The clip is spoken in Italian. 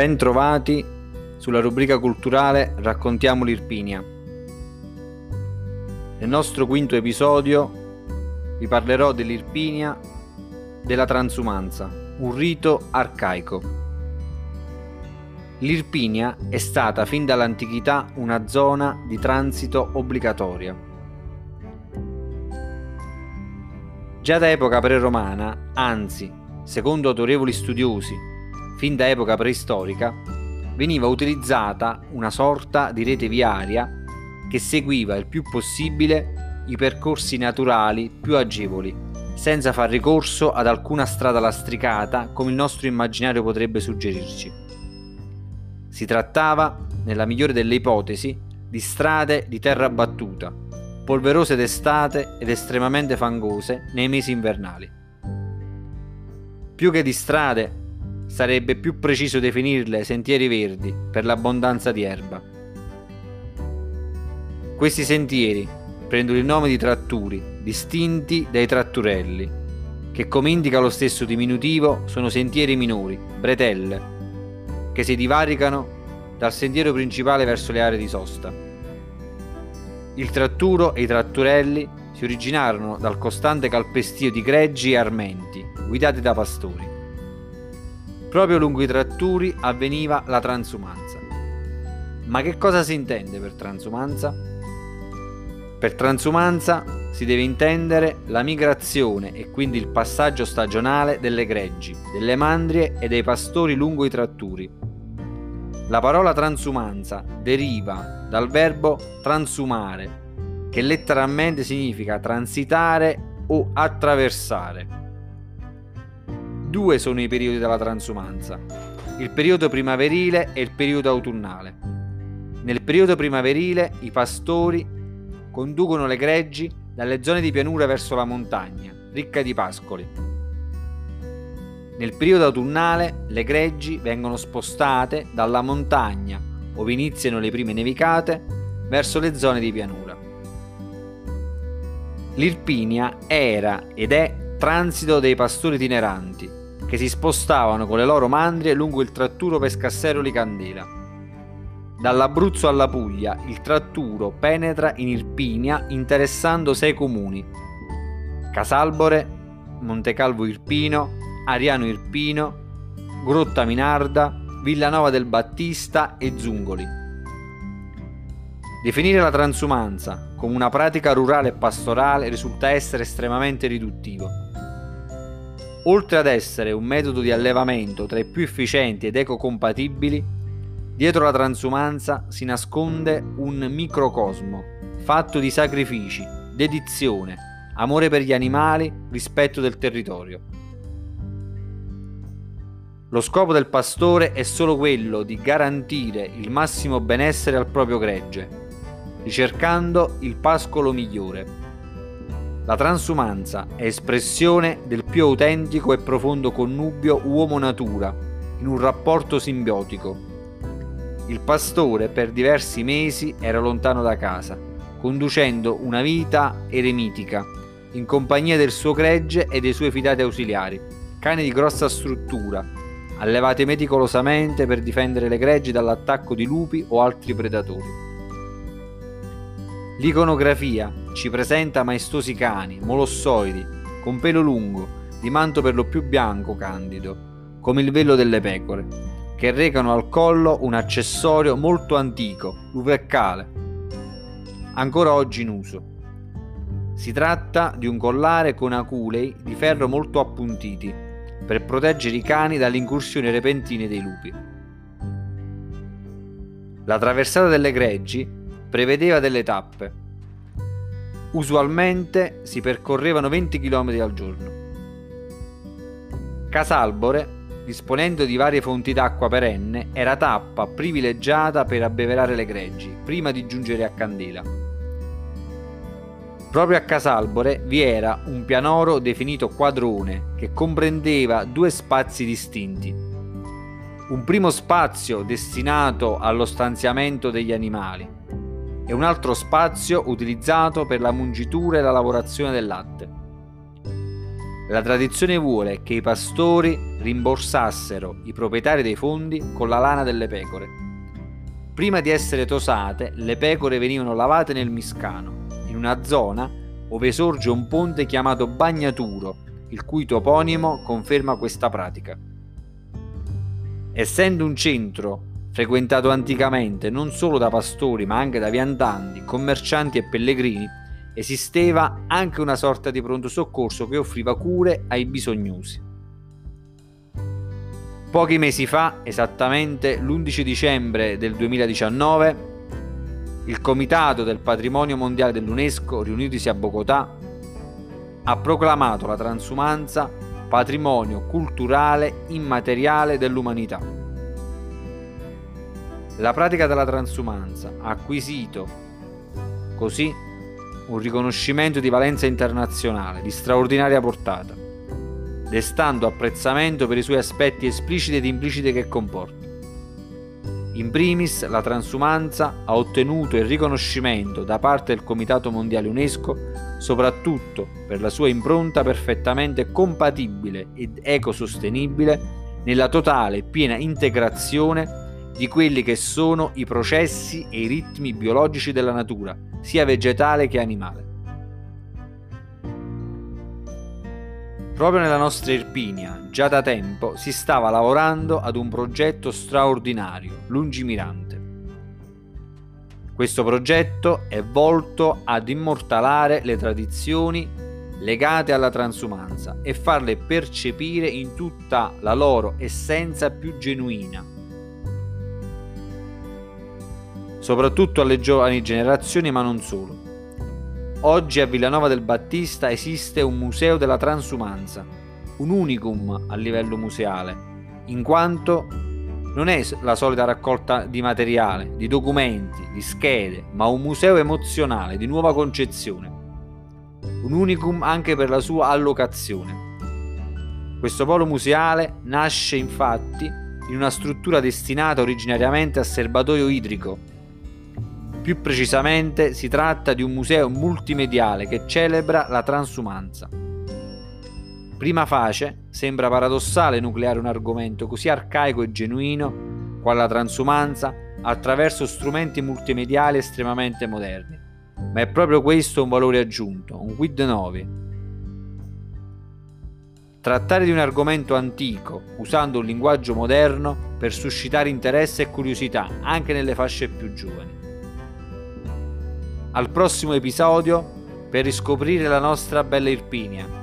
Ben trovati sulla rubrica culturale Raccontiamo l'Irpinia. Nel nostro quinto episodio vi parlerò dell'Irpinia della transumanza, un rito arcaico. L'Irpinia è stata fin dall'antichità una zona di transito obbligatoria. Già da epoca pre-romana, anzi, secondo autorevoli studiosi, fin da epoca preistorica, veniva utilizzata una sorta di rete viaria che seguiva il più possibile i percorsi naturali più agevoli, senza far ricorso ad alcuna strada lastricata come il nostro immaginario potrebbe suggerirci. Si trattava, nella migliore delle ipotesi, di strade di terra battuta, polverose d'estate ed estremamente fangose nei mesi invernali. Più che di strade sarebbe più preciso definirle sentieri verdi per l'abbondanza di erba. Questi sentieri prendono il nome di tratturi, distinti dai tratturelli, che come indica lo stesso diminutivo sono sentieri minori, bretelle, che si divaricano dal sentiero principale verso le aree di sosta. Il tratturo e i tratturelli si originarono dal costante calpestio di greggi e armenti, guidati da pastori. Proprio lungo i tratturi avveniva la transumanza. Ma che cosa si intende per transumanza? Per transumanza si deve intendere la migrazione e quindi il passaggio stagionale delle greggi, delle mandrie e dei pastori lungo i tratturi. La parola transumanza deriva dal verbo transumare, che letteralmente significa transitare o attraversare. Due sono i periodi della transumanza, il periodo primaverile e il periodo autunnale. Nel periodo primaverile i pastori conducono le greggi dalle zone di pianura verso la montagna, ricca di pascoli. Nel periodo autunnale le greggi vengono spostate dalla montagna, ove iniziano le prime nevicate, verso le zone di pianura. L'Irpinia era ed è transito dei pastori itineranti, che si spostavano con le loro mandrie lungo il tratturo Pescasseroli Candela. Dall'Abruzzo alla Puglia il tratturo penetra in Irpinia interessando sei comuni: Casalbore, Montecalvo Irpino, Ariano Irpino, Grotta Minarda, Villanova del Battista e Zungoli. Definire la transumanza come una pratica rurale e pastorale risulta essere estremamente riduttivo Oltre ad essere un metodo di allevamento tra i più efficienti ed ecocompatibili, dietro la transumanza si nasconde un microcosmo fatto di sacrifici, dedizione, amore per gli animali, rispetto del territorio. Lo scopo del pastore è solo quello di garantire il massimo benessere al proprio gregge, ricercando il pascolo migliore la transumanza è espressione del più autentico e profondo connubio uomo-natura in un rapporto simbiotico. Il pastore per diversi mesi era lontano da casa, conducendo una vita eremitica, in compagnia del suo gregge e dei suoi fidati ausiliari, cani di grossa struttura, allevati meticolosamente per difendere le greggi dall'attacco di lupi o altri predatori. L'iconografia ci presenta maestosi cani, molossoidi, con pelo lungo, di manto per lo più bianco candido, come il velo delle pecore, che recano al collo un accessorio molto antico, lupercale, ancora oggi in uso. Si tratta di un collare con aculei di ferro molto appuntiti, per proteggere i cani dalle incursioni repentine dei lupi. La traversata delle greggi prevedeva delle tappe. Usualmente si percorrevano 20 km al giorno. Casalbore, disponendo di varie fonti d'acqua perenne, era tappa privilegiata per abbeverare le greggi, prima di giungere a Candela. Proprio a Casalbore vi era un pianoro definito quadrone che comprendeva due spazi distinti. Un primo spazio destinato allo stanziamento degli animali, e un altro spazio utilizzato per la mungitura e la lavorazione del latte. La tradizione vuole che i pastori rimborsassero i proprietari dei fondi con la lana delle pecore. Prima di essere tosate, le pecore venivano lavate nel Miscano, in una zona dove sorge un ponte chiamato Bagnaturo, il cui toponimo conferma questa pratica. Essendo un centro frequentato anticamente non solo da pastori ma anche da viandanti, commercianti e pellegrini, esisteva anche una sorta di pronto soccorso che offriva cure ai bisognosi. Pochi mesi fa, esattamente l'11 dicembre del 2019, il Comitato del Patrimonio Mondiale dell'UNESCO, riunitosi a Bogotà, ha proclamato la transumanza patrimonio culturale immateriale dell'umanità. La pratica della transumanza ha acquisito così un riconoscimento di valenza internazionale di straordinaria portata, destando apprezzamento per i suoi aspetti espliciti ed impliciti che comporta. In primis, la transumanza ha ottenuto il riconoscimento da parte del Comitato Mondiale UNESCO soprattutto per la sua impronta perfettamente compatibile ed ecosostenibile nella totale e piena integrazione di quelli che sono i processi e i ritmi biologici della natura, sia vegetale che animale. Proprio nella nostra Irpinia, già da tempo, si stava lavorando ad un progetto straordinario, lungimirante. Questo progetto è volto ad immortalare le tradizioni legate alla transumanza e farle percepire in tutta la loro essenza più genuina, soprattutto alle giovani generazioni ma non solo. Oggi a Villanova del Battista esiste un museo della transumanza, un unicum a livello museale, in quanto non è la solita raccolta di materiale, di documenti, di schede, ma un museo emozionale di nuova concezione. Un unicum anche per la sua allocazione. Questo polo museale nasce infatti in una struttura destinata originariamente a serbatoio idrico. Più precisamente si tratta di un museo multimediale che celebra la transumanza. Prima face sembra paradossale nucleare un argomento così arcaico e genuino quale la transumanza attraverso strumenti multimediali estremamente moderni, ma è proprio questo un valore aggiunto, un quid novi. Trattare di un argomento antico usando un linguaggio moderno per suscitare interesse e curiosità anche nelle fasce più giovani. Al prossimo episodio per riscoprire la nostra bella Irpinia